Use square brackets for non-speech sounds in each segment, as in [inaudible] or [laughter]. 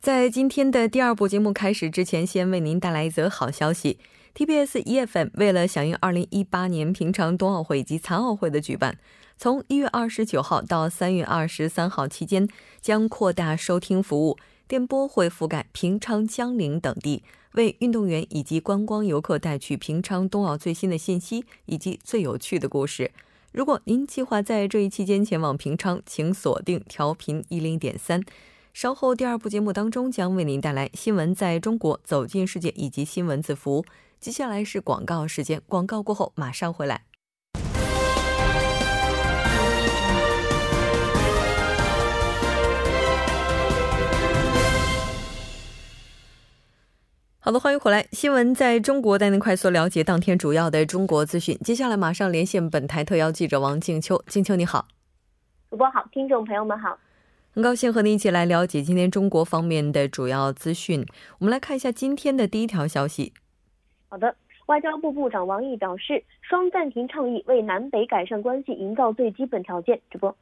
在今天的第二部节目开始之前，先为您带来一则好消息：TBS EFM 为了响应二零一八年平昌冬奥会以及残奥会的举办，从一月二十九号到三月二十三号期间，将扩大收听服务，电波会覆盖平昌、江陵等地，为运动员以及观光游客带去平昌冬奥最新的信息以及最有趣的故事。如果您计划在这一期间前往平昌，请锁定调频一零点三。稍后第二部节目当中将为您带来新闻在中国走进世界以及新闻字符。接下来是广告时间，广告过后马上回来。好的，欢迎回来。新闻在中国带您快速了解当天主要的中国资讯。接下来马上连线本台特邀记者王静秋。静秋你好，主播好，听众朋友们好，很高兴和您一起来了解今天中国方面的主要资讯。我们来看一下今天的第一条消息。好的，外交部部长王毅表示，双暂停倡议为南北改善关系营造最基本条件。主播。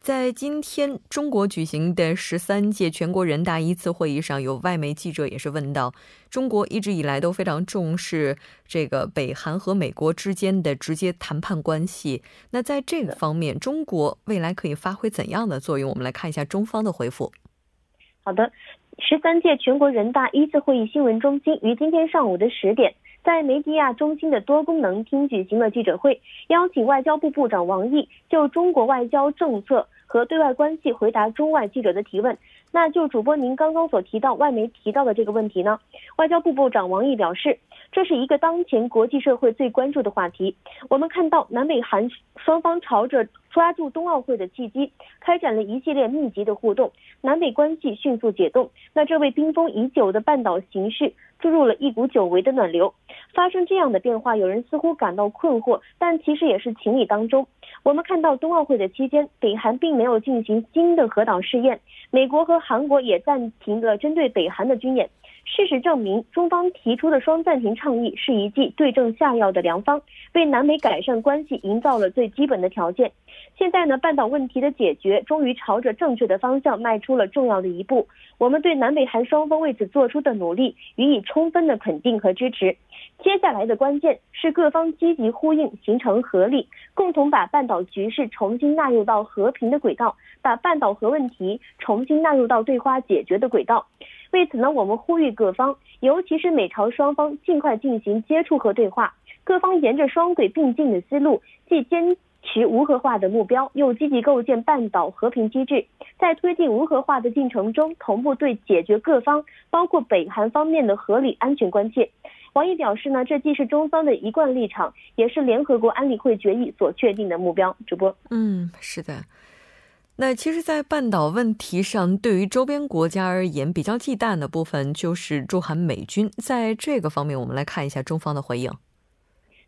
在今天中国举行的十三届全国人大一次会议上，有外媒记者也是问到，中国一直以来都非常重视这个北韩和美国之间的直接谈判关系。那在这个方面，中国未来可以发挥怎样的作用？我们来看一下中方的回复。好的，十三届全国人大一次会议新闻中心于今天上午的十点，在梅迪亚中心的多功能厅举行了记者会，邀请外交部部长王毅就中国外交政策。和对外关系回答中外记者的提问。那就主播您刚刚所提到外媒提到的这个问题呢？外交部部长王毅表示，这是一个当前国际社会最关注的话题。我们看到南北韩双方朝着抓住冬奥会的契机，开展了一系列密集的互动，南北关系迅速解冻。那这位冰封已久的半岛形势注入了一股久违的暖流。发生这样的变化，有人似乎感到困惑，但其实也是情理当中。我们看到冬奥会的期间，北韩并没有进行新的核导试验，美国和韩国也暂停了针对北韩的军演。事实证明，中方提出的双暂停倡议是一剂对症下药的良方，为南美改善关系营造了最基本的条件。现在呢，半岛问题的解决终于朝着正确的方向迈出了重要的一步。我们对南北韩双方为此做出的努力予以充分的肯定和支持。接下来的关键是各方积极呼应，形成合力，共同把半岛局势重新纳入到和平的轨道，把半岛核问题重新纳入到对话解决的轨道。为此呢，我们呼吁各方，尤其是美朝双方，尽快进行接触和对话。各方沿着双轨并进的思路，既坚持无核化的目标，又积极构建半岛和平机制，在推进无核化的进程中，同步对解决各方，包括北韩方面的合理安全关切。王毅表示呢，这既是中方的一贯立场，也是联合国安理会决议所确定的目标。主播，嗯，是的。那其实，在半岛问题上，对于周边国家而言，比较忌惮的部分就是驻韩美军。在这个方面，我们来看一下中方的回应。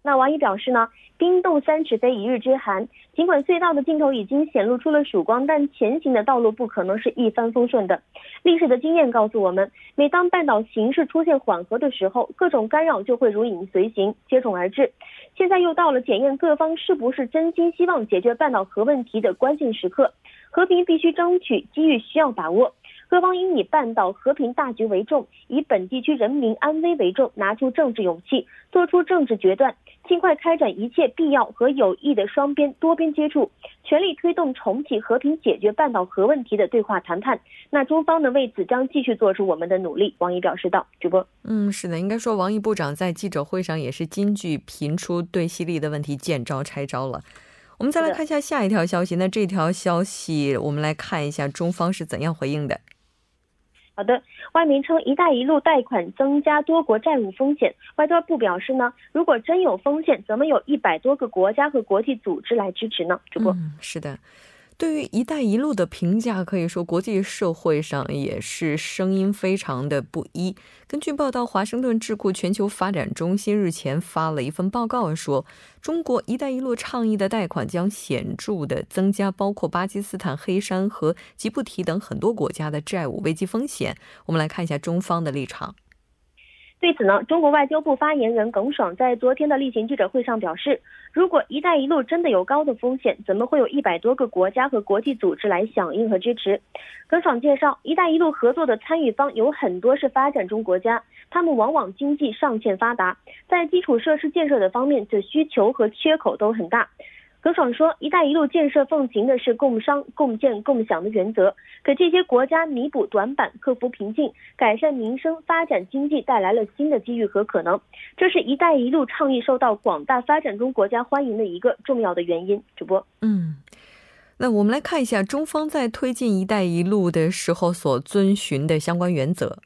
那王毅表示呢，冰冻三尺非一日之寒。尽管隧道的尽头已经显露出了曙光，但前行的道路不可能是一帆风顺的。历史的经验告诉我们，每当半岛形势出现缓和的时候，各种干扰就会如影随形，接踵而至。现在又到了检验各方是不是真心希望解决半岛核问题的关键时刻。和平必须争取，机遇需要把握。各方应以半岛和平大局为重，以本地区人民安危为重，拿出政治勇气，做出政治决断，尽快开展一切必要和有益的双边、多边接触，全力推动重启和平解决半岛核问题的对话谈判。那中方呢，为此将继续做出我们的努力。王毅表示道。主播，嗯，是的，应该说王毅部长在记者会上也是金句频出，对犀利的问题见招拆招了。我们再来看一下下一条消息。那这条消息，我们来看一下中方是怎样回应的。好的，外媒称“一带一路”贷款增加多国债务风险。外交部表示呢，如果真有风险，怎么有一百多个国家和国际组织来支持呢？主播，是的。对于“一带一路”的评价，可以说国际社会上也是声音非常的不一。根据报道，华盛顿智库全球发展中心日前发了一份报告，说中国“一带一路”倡议的贷款将显著的增加包括巴基斯坦、黑山和吉布提等很多国家的债务危机风险。我们来看一下中方的立场。对此呢，中国外交部发言人耿爽在昨天的例行记者会上表示，如果“一带一路”真的有高的风险，怎么会有一百多个国家和国际组织来响应和支持？耿爽介绍，“一带一路”合作的参与方有很多是发展中国家，他们往往经济尚欠发达，在基础设施建设的方面，的需求和缺口都很大。耿爽说：“一带一路建设奉行的是共商、共建、共享的原则，给这些国家弥补短板、克服瓶颈、改善民生、发展经济带来了新的机遇和可能。这是一带一路倡议受到广大发展中国家欢迎的一个重要的原因。”主播，嗯，那我们来看一下中方在推进一带一路的时候所遵循的相关原则。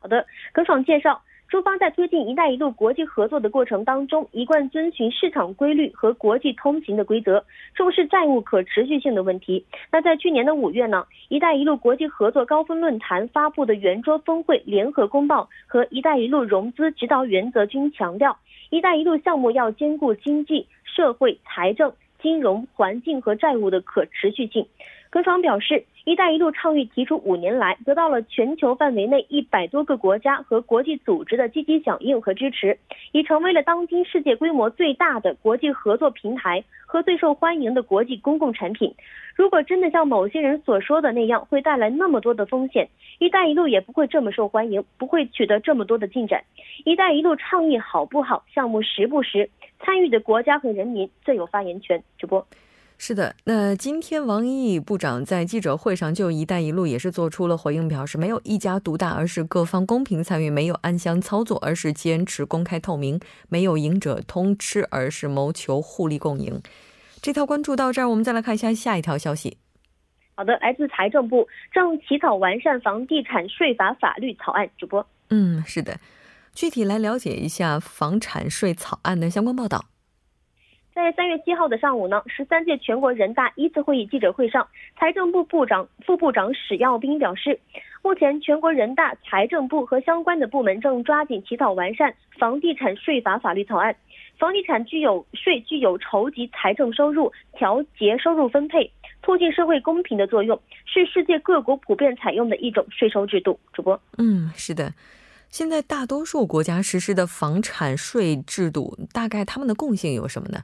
好的，耿爽介绍。中方在推进“一带一路”国际合作的过程当中，一贯遵循市场规律和国际通行的规则，重视债务可持续性的问题。那在去年的五月呢，“一带一路”国际合作高峰论坛发布的圆桌峰会联合公报和“一带一路”融资指导原则均强调，“一带一路”项目要兼顾经济社会、财政、金融、环境和债务的可持续性。耿爽表示，“一带一路”倡议提出五年来，得到了全球范围内一百多个国家和国际组织的积极响应和支持，已成为了当今世界规模最大的国际合作平台和最受欢迎的国际公共产品。如果真的像某些人所说的那样，会带来那么多的风险，“一带一路”也不会这么受欢迎，不会取得这么多的进展。“一带一路”倡议好不好，项目实不实，参与的国家和人民最有发言权。主播。是的，那今天王毅部长在记者会上就“一带一路”也是做出了回应，表示没有一家独大，而是各方公平参与；没有暗箱操作，而是坚持公开透明；没有赢者通吃，而是谋求互利共赢。这条关注到这儿，我们再来看一下下一条消息。好的，来自财政部正起草完善房地产税法法律草案。主播，嗯，是的，具体来了解一下房产税草案的相关报道。在三月七号的上午呢，十三届全国人大一次会议记者会上，财政部部长、副部长史耀斌表示，目前全国人大、财政部和相关的部门正抓紧起草完善房地产税法法律草案。房地产具有税具有筹集财政收入、调节收入分配、促进社会公平的作用，是世界各国普遍采用的一种税收制度。主播，嗯，是的，现在大多数国家实施的房产税制度，大概他们的共性有什么呢？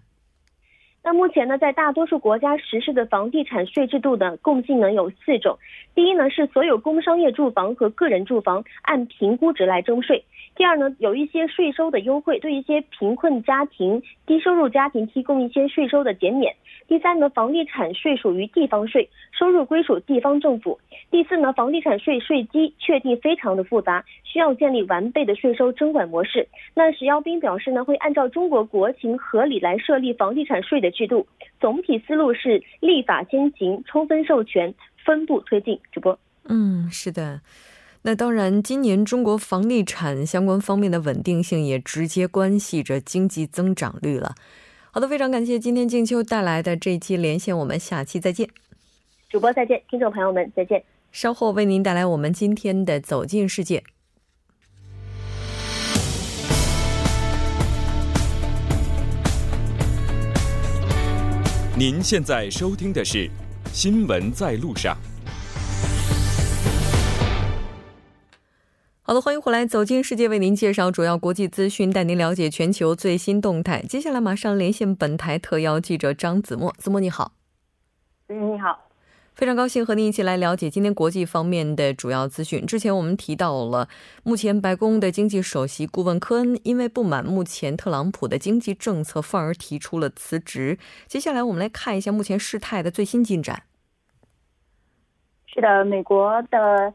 那目前呢，在大多数国家实施的房地产税制度的共性呢有四种。第一呢，是所有工商业住房和个人住房按评估值来征税。第二呢，有一些税收的优惠，对一些贫困家庭、低收入家庭提供一些税收的减免。第三呢，房地产税属于地方税，收入归属地方政府。第四呢，房地产税税基确定非常的复杂，需要建立完备的税收征管模式。那史耀斌表示呢，会按照中国国情合理来设立房地产税的制度，总体思路是立法先行，充分授权，分步推进。主播，嗯，是的。那当然，今年中国房地产相关方面的稳定性也直接关系着经济增长率了。好的，非常感谢今天静秋带来的这一期连线，我们下期再见。主播再见，听众朋友们再见。稍后为您带来我们今天的走进世界。您现在收听的是《新闻在路上》。好的，欢迎回来，走进世界，为您介绍主要国际资讯，带您了解全球最新动态。接下来马上连线本台特邀记者张子墨，子墨你好。嗯，你好，非常高兴和您一起来了解今天国际方面的主要资讯。之前我们提到了，目前白宫的经济首席顾问科恩因为不满目前特朗普的经济政策，愤而提出了辞职。接下来我们来看一下目前事态的最新进展。是的，美国的。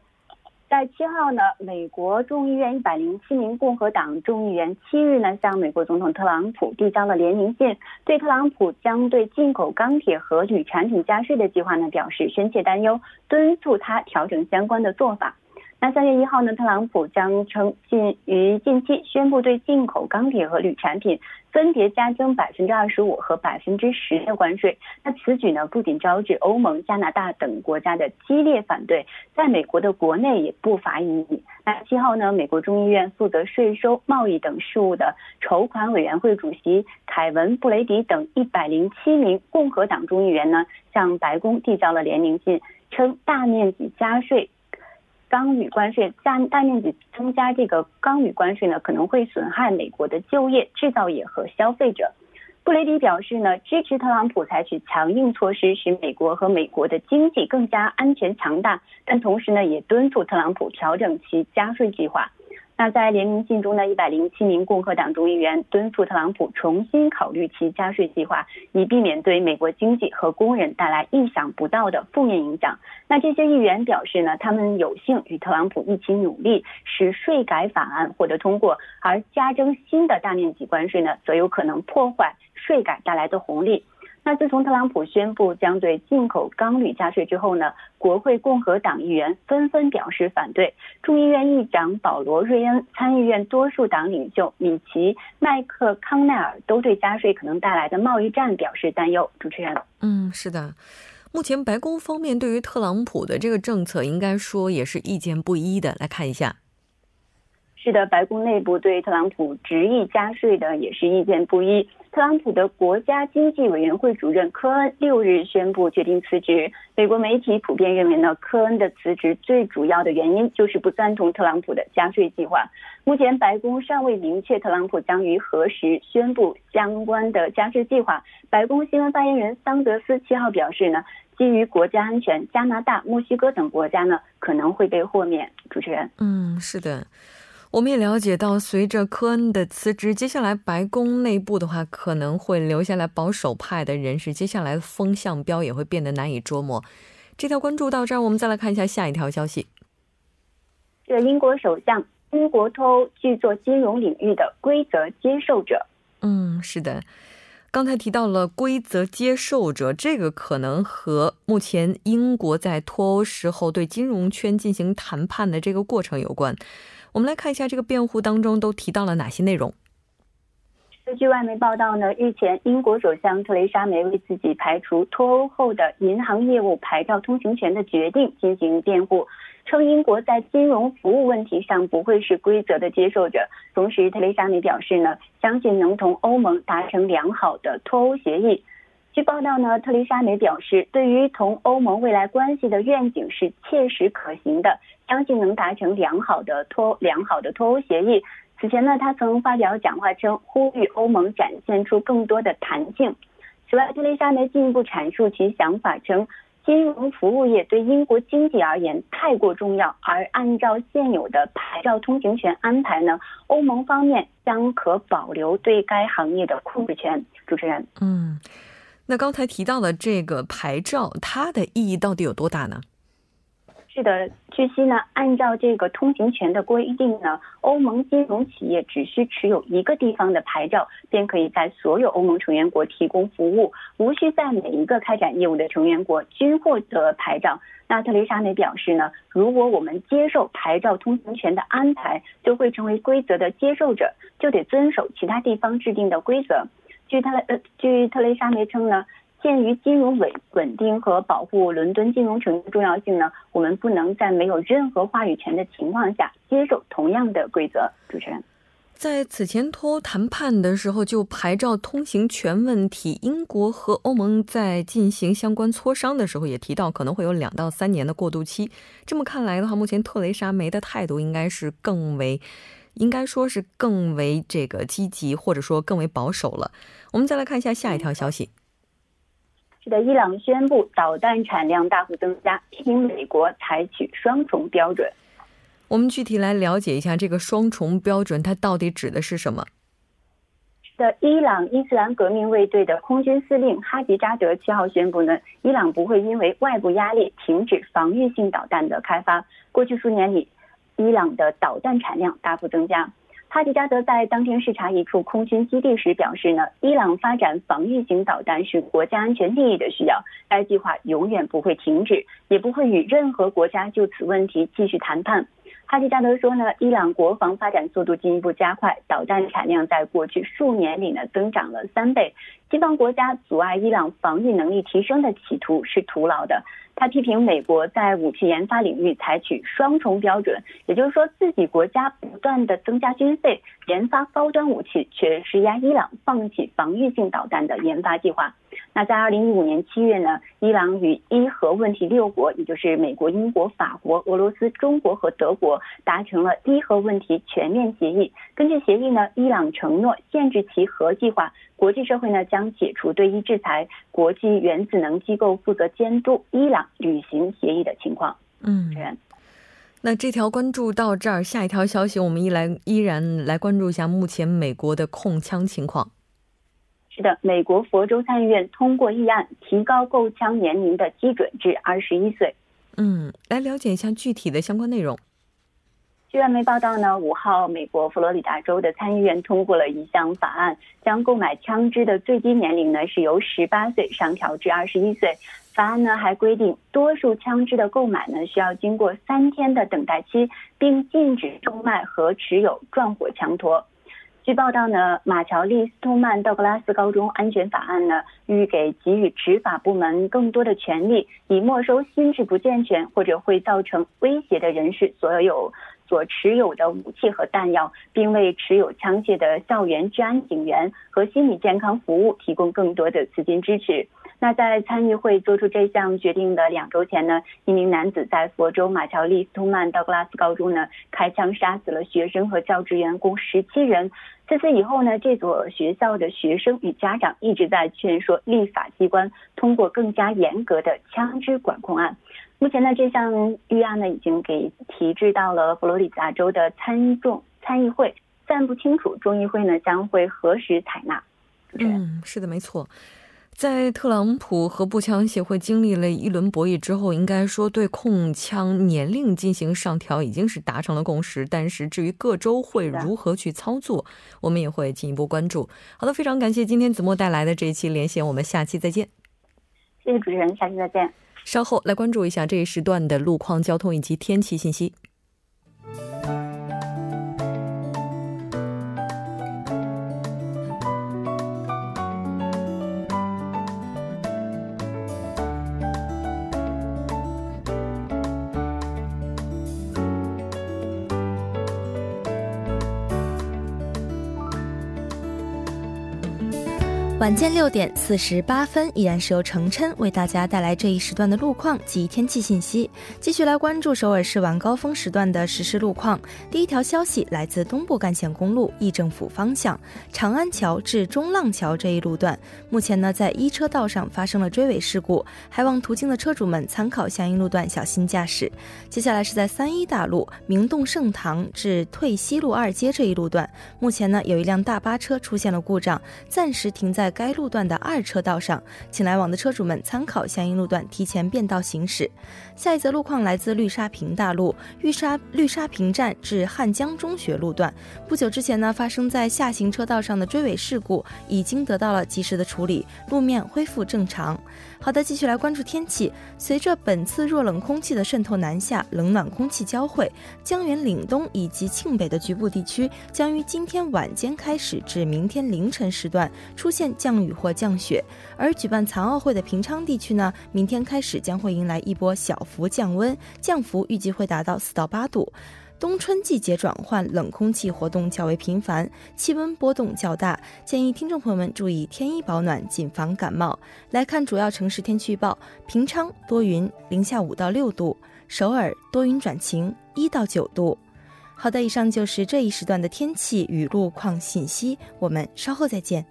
在七号呢，美国众议院一百零七名共和党众议员七日呢向美国总统特朗普递交了联名信，对特朗普将对进口钢铁和铝产品加税的计划呢表示深切担忧，敦促他调整相关的做法。那三月一号呢，特朗普将称近于近期宣布对进口钢铁和铝产品分别加征百分之二十五和百分之十的关税。那此举呢，不仅招致欧盟、加拿大等国家的激烈反对，在美国的国内也不乏异议。那七号呢，美国众议院负责税收、贸易等事务的筹款委员会主席凯文·布雷迪等一百零七名共和党众议员呢，向白宫递交了联名信，称大面积加税。钢铝关税加大面积增加这个钢铝关税呢，可能会损害美国的就业、制造业和消费者。布雷迪表示呢，支持特朗普采取强硬措施，使美国和美国的经济更加安全强大，但同时呢，也敦促特朗普调整其加税计划。那在联名信中呢，一百零七名共和党众议员敦促特朗普重新考虑其加税计划，以避免对美国经济和工人带来意想不到的负面影响。那这些议员表示呢，他们有幸与特朗普一起努力，使税改法案获得通过，而加征新的大面积关税呢，则有可能破坏税改带来的红利。那自从特朗普宣布将对进口钢铝加税之后呢，国会共和党议员纷纷表示反对。众议院议长保罗·瑞恩、参议院多数党领袖米奇·麦克康奈尔都对加税可能带来的贸易战表示担忧。主持人，嗯，是的，目前白宫方面对于特朗普的这个政策，应该说也是意见不一的。来看一下。是的，白宫内部对特朗普执意加税的也是意见不一。特朗普的国家经济委员会主任科恩六日宣布决定辞职。美国媒体普遍认为呢，科恩的辞职最主要的原因就是不赞同特朗普的加税计划。目前白宫尚未明确特朗普将于何时宣布相关的加税计划。白宫新闻发言人桑德斯七号表示呢，基于国家安全，加拿大、墨西哥等国家呢可能会被豁免。主持人，嗯，是的。我们也了解到，随着科恩的辞职，接下来白宫内部的话可能会留下来保守派的人士，接下来的风向标也会变得难以捉摸。这条关注到这儿，我们再来看一下下一条消息。这英国首相，英国脱欧巨做金融领域的规则接受者。嗯，是的，刚才提到了规则接受者，这个可能和目前英国在脱欧时候对金融圈进行谈判的这个过程有关。我们来看一下这个辩护当中都提到了哪些内容。根据外媒报道呢，日前英国首相特蕾莎梅为自己排除脱欧后的银行业务牌照通行权的决定进行辩护，称英国在金融服务问题上不会是规则的接受者。同时，特蕾莎梅表示呢，相信能同欧盟达成良好的脱欧协议。据报道呢，特蕾莎梅表示，对于同欧盟未来关系的愿景是切实可行的，相信能达成良好的脱良好的脱欧协议。此前呢，他曾发表讲话称，呼吁欧盟展现出更多的弹性。此外，特蕾莎梅进一步阐述其想法称，金融服务业对英国经济而言太过重要，而按照现有的牌照通行权安排呢，欧盟方面将可保留对该行业的控制权。主持人，嗯。那刚才提到的这个牌照，它的意义到底有多大呢？是的，据悉呢，按照这个通行权的规定呢，欧盟金融企业只需持有一个地方的牌照，便可以在所有欧盟成员国提供服务，无需在每一个开展业务的成员国均获得牌照。那特蕾莎梅表示呢，如果我们接受牌照通行权的安排，就会成为规则的接受者，就得遵守其他地方制定的规则。据特雷呃，据特蕾莎梅称呢，鉴于金融稳稳定和保护伦敦金融城的重要性呢，我们不能在没有任何话语权的情况下接受同样的规则。主持人，在此前脱欧谈判的时候，就牌照通行权问题，英国和欧盟在进行相关磋商的时候也提到，可能会有两到三年的过渡期。这么看来的话，目前特蕾莎梅的态度应该是更为。应该说是更为这个积极，或者说更为保守了。我们再来看一下下一条消息。是的，伊朗宣布导弹产量大幅增加，批评美国采取双重标准。我们具体来了解一下这个双重标准，它到底指的是什么？的，伊朗伊斯兰革命卫队的空军司令哈吉扎德七号宣布呢，伊朗不会因为外部压力停止防御性导弹的开发。过去数年里。伊朗的导弹产量大幅增加。哈迪加德在当天视察一处空军基地时表示呢，伊朗发展防御型导弹是国家安全利益的需要，该计划永远不会停止，也不会与任何国家就此问题继续谈判。哈吉加德说呢，伊朗国防发展速度进一步加快，导弹产量在过去数年里呢增长了三倍。西方国家阻碍伊朗防御能力提升的企图是徒劳的。他批评美国在武器研发领域采取双重标准，也就是说，自己国家不断的增加军费研发高端武器，却施压伊朗放弃防御性导弹的研发计划。那在二零一五年七月呢，伊朗与伊核问题六国，也就是美国、英国、法国、俄罗斯、中国和德国，达成了伊核问题全面协议。根据协议呢，伊朗承诺限制其核计划，国际社会呢将解除对伊制裁，国际原子能机构负责监督伊朗履行协议的情况。嗯，那这条关注到这儿，下一条消息我们依来依然来关注一下目前美国的控枪情况。是的，美国佛州参议院通过议案，提高购枪年龄的基准至二十一岁。嗯，来了解一下具体的相关内容。据外媒报道呢，五号，美国佛罗里达州的参议院通过了一项法案，将购买枪支的最低年龄呢是由十八岁上调至二十一岁。法案呢还规定，多数枪支的购买呢需要经过三天的等待期，并禁止售卖和持有撞火枪托。据报道呢，马乔利斯通曼道格拉斯高中安全法案呢，欲给给予执法部门更多的权利，以没收心智不健全或者会造成威胁的人士所有所持有的武器和弹药，并为持有枪械的校园治安警员和心理健康服务提供更多的资金支持。那在参议会做出这项决定的两周前呢，一名男子在佛州马乔利斯通曼道格拉斯高中呢开枪杀死了学生和教职员共十七人。自此以后呢，这所学校的学生与家长一直在劝说立法机关通过更加严格的枪支管控案。目前呢，这项预案呢已经给提至到了佛罗里达州的参众参议会，暂不清楚众议会呢将会何时采纳。嗯，是的，没错。在特朗普和步枪协会经历了一轮博弈之后，应该说对控枪年龄进行上调已经是达成了共识。但是至于各州会如何去操作，我们也会进一步关注。好的，非常感谢今天子墨带来的这一期连线，我们下期再见。谢谢主持人，下期再见。稍后来关注一下这一时段的路况、交通以及天气信息。晚间六点四十八分，依然是由程琛为大家带来这一时段的路况及天气信息。继续来关注首尔市晚高峰时段的实时路况。第一条消息来自东部干线公路议政府方向长安桥至中浪桥这一路段，目前呢在一车道上发生了追尾事故，还望途经的车主们参考相应路段小心驾驶。接下来是在三一大路明洞盛唐至退西路二街这一路段，目前呢有一辆大巴车出现了故障，暂时停在。该路段的二车道上，请来往的车主们参考相应路段，提前变道行驶。下一则路况来自绿沙坪大路绿沙绿沙坪站至汉江中学路段，不久之前呢，发生在下行车道上的追尾事故已经得到了及时的处理，路面恢复正常。好的，继续来关注天气。随着本次弱冷空气的渗透南下，冷暖空气交汇，江源岭东以及庆北的局部地区将于今天晚间开始至明天凌晨时段出现降雨或降雪。而举办残奥会的平昌地区呢，明天开始将会迎来一波小幅降温，降幅预计会达到四到八度。冬春季节转换，冷空气活动较为频繁，气温波动较大，建议听众朋友们注意添衣保暖，谨防感冒。来看主要城市天气预报：平昌多云，零下五到六度；首尔多云转晴，一到九度。好的，以上就是这一时段的天气与路况信息，我们稍后再见。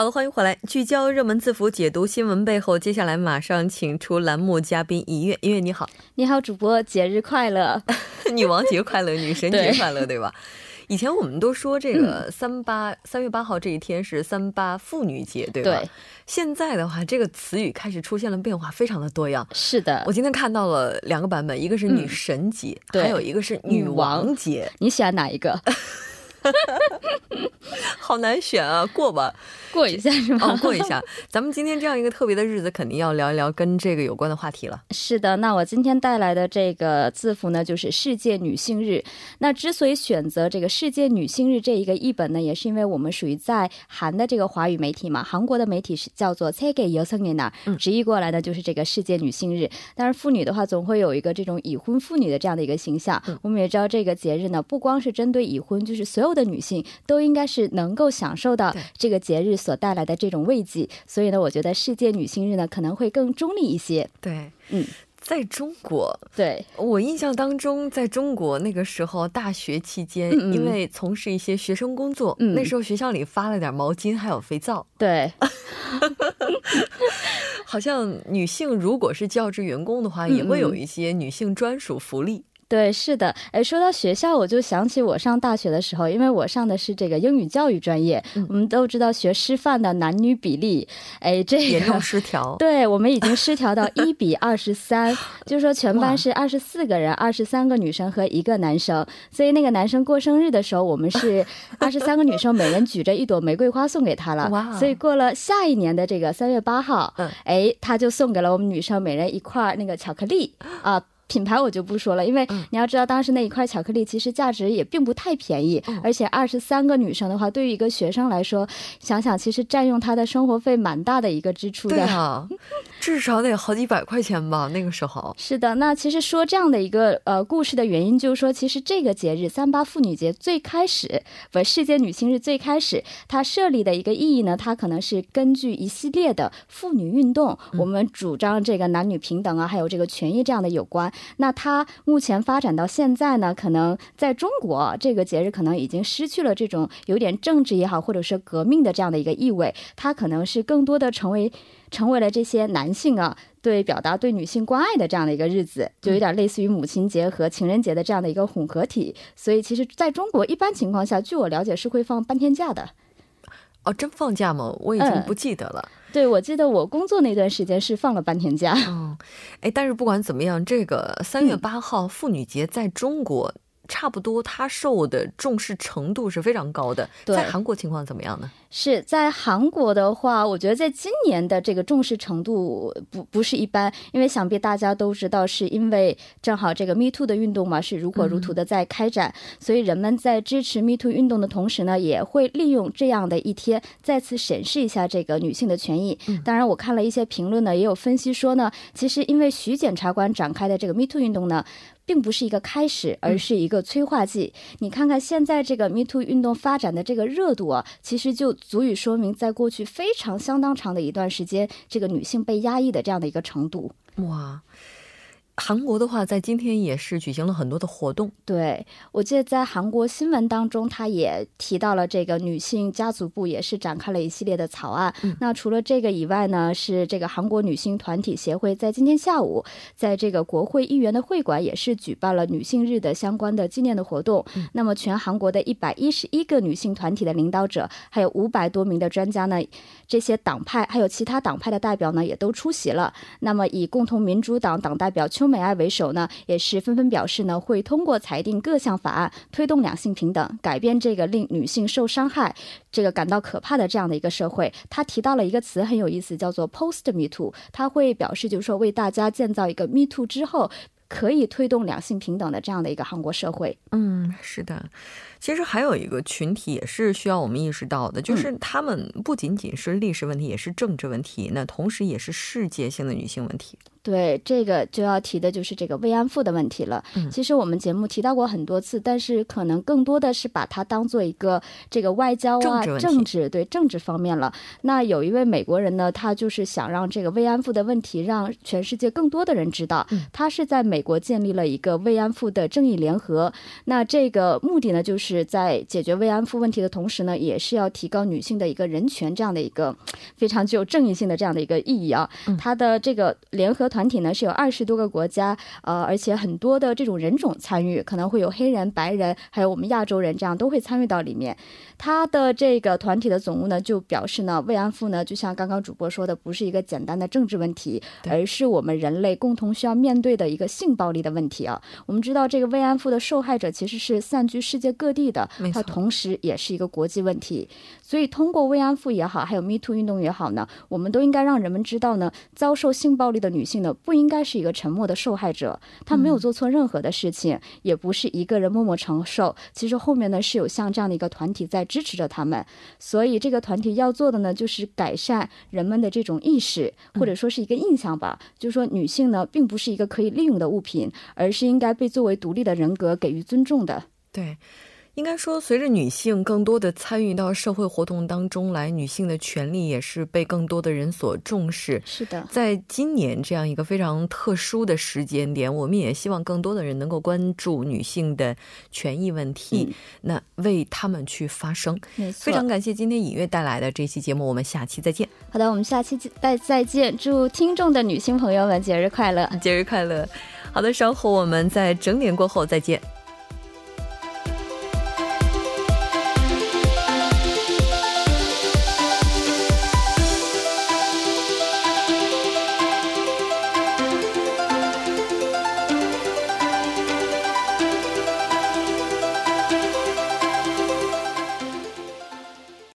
好的，欢迎回来，聚焦热门字符，解读新闻背后。接下来马上请出栏目嘉宾一月。一月你好，你好，主播节日快乐，[laughs] 女王节快乐，[laughs] 女神节快乐，对吧？[laughs] 以前我们都说这个三八三月八号这一天是三八妇女节，对吧？对。现在的话，这个词语开始出现了变化，非常的多样。是的，我今天看到了两个版本，一个是女神节，还有一个是女王节。你喜欢哪一个？[laughs] 好难选啊，过吧，过一下是吗？哦，过一下。咱们今天这样一个特别的日子，肯定要聊一聊跟这个有关的话题了。是的，那我今天带来的这个字符呢，就是世界女性日。那之所以选择这个世界女性日这一个译本呢，也是因为我们属于在韩的这个华语媒体嘛，韩国的媒体是叫做 Take Your s u n n 直译过来呢就是这个世界女性日。但是妇女的话，总会有一个这种已婚妇女的这样的一个形象。我们也知道这个节日呢，不光是针对已婚，就是所有。的女性都应该是能够享受到这个节日所带来的这种慰藉。所以呢，我觉得世界女性日呢可能会更中立一些。对，嗯，在中国，对我印象当中，在中国那个时候大学期间，嗯嗯因为从事一些学生工作，嗯那时候学校里发了点毛巾，还有肥皂。对，[laughs] 好像女性如果是教职员工的话，嗯也会有一些女性专属福利。对，是的，哎，说到学校，我就想起我上大学的时候，因为我上的是这个英语教育专业，嗯我们都知道学师范的男女比例，哎，这严重。失调。对我们已经失调到 [laughs] 一比二十三，[laughs] 就是说全班是二十四个人，二十三个女生和一个男生。所以那个男生过生日的时候，我们是 [laughs] 二十三个女生每人举着一朵玫瑰花送给他了。哇所以过了下一年的这个三月八号，嗯哎，他就送给了我们女生每人一块那个巧克力啊。品牌我就不说了，因为嗯你要知道，当时那一块巧克力其实价值也并不太便宜，嗯而且二十三个女生的话，对于一个学生来说，想想其实占用她的生活费蛮大的一个支出的。对啊，至少得好几百块钱吧，那个时候。是的，那其实说这样的一个呃故事的原因，就是说，其实这个节日三八妇女节最开始，不，世界女性日最开始，它设立的一个意义呢，它可能是根据一系列的妇女运动，我们主张这个男女平等啊，还有这个权益这样的有关。那它目前发展到现在呢，可能在中国这个节日可能已经失去了这种有点政治也好，或者是革命的这样的一个意味，它可能是更多的成为成为了这些男性啊。对表达对女性关爱的这样的一个日子，就有点类似于母亲节和情人节的这样的一个混合体。所以，其实在中国一般情况下，据我了解是会放半天假的。哦，真放假吗？我已经嗯不记得了。对，我记得我工作那段时间是放了半天假。嗯，哎，但是不管怎么样，这个三月嗯八号妇女节在中国。差不多，它受的重视程度是非常高的。对在韩国情况怎么样呢？是在韩国的话，我觉得在今年的这个重视程度不不是一般，因为想必大家都知道，是因为正好这个 Me Too 的运动嘛是如火如荼的在开展，所以人们在支持 Me Too 运动的同时呢，也会利用这样的一天再次审视一下这个女性的权益。当然，我看了一些评论呢，也有分析说呢，其实因为徐检察官展开的这个 Me Too 运动呢。并不是一个开始，而是一个催化剂。你看看现在这个 Me Too 运动发展的这个热度啊，其实就足以说明，在过去非常相当长的一段时间，这个女性被压抑的这样的一个程度。哇，韩国的话，在今天也是举行了很多的活动。对，我记得在韩国新闻当中，他也提到了这个女性家族部也是展开了一系列的草案。嗯、那除了这个以外呢，是这个韩国女性团体协会在今天下午，在这个国会议员的会馆也是举办了女性日的相关的纪念的活动。嗯、那么，全韩国的一百一十一个女性团体的领导者，还有五百多名的专家呢，这些党派还有其他党派的代表呢，也都出席了。那么，以共同民主党党代表邱美爱为首呢，也是纷纷表示呢，会通过裁定各项法案，推动两性平等，改变这个令女性受伤害、这个感到可怕的这样的一个社会。他提到了一个词很有意思，叫做 “post Me Too”，他会表示就是说为大家建造一个 Me Too 之后。可以推动两性平等的这样的一个韩国社会。嗯，是的。其实还有一个群体也是需要我们意识到的，就是他们不仅仅是历史问题，也是政治问题，那同时也是世界性的女性问题。对，这个就要提的就是这个慰安妇的问题了。嗯、其实我们节目提到过很多次，但是可能更多的是把它当做一个这个外交啊、政治对政治方面了。那有一位美国人呢，他就是想让这个慰安妇的问题让全世界更多的人知道。嗯、他是在美国建立了一个慰安妇的正义联合。那这个目的呢，就是在解决慰安妇问题的同时呢，也是要提高女性的一个人权这样的一个非常具有正义性的这样的一个意义啊。它、的这个联合。团体呢是有二十多个国家，呃，而且很多的这种人种参与，可能会有黑人、白人，还有我们亚洲人，这样都会参与到里面。他的这个团体的总务呢就表示呢，慰安妇呢就像刚刚主播说的，不是一个简单的政治问题，而是我们人类共同需要面对的一个性暴力的问题啊。我们知道这个慰安妇的受害者其实是散居世界各地的，它同时也是一个国际问题。所以通过慰安妇也好，还有 Me Too 运动也好呢，我们都应该让人们知道呢，遭受性暴力的女性呢不应该是一个沉默的受害者，她没有做错任何的事情，也不是一个人默默承受。其实后面呢是有像这样的一个团体在支持着他们，所以这个团体要做的呢就是改善人们的这种意识，或者说是一个印象吧，就是说女性呢并不是一个可以利用的物品，而是应该被作为独立的人格给予尊重的。对。应该说，随着女性更多的参与到社会活动当中来，女性的权利也是被更多的人所重视。是的，在今年这样一个非常特殊的时间点，我们也希望更多的人能够关注女性的权益问题，那为他们去发声。没错，非常感谢今天尹月带来的这期节目，我们下期再见。好的，我们下期再再见，祝听众的女性朋友们节日快乐，节日快乐。好的，稍后我们在整点过后再见。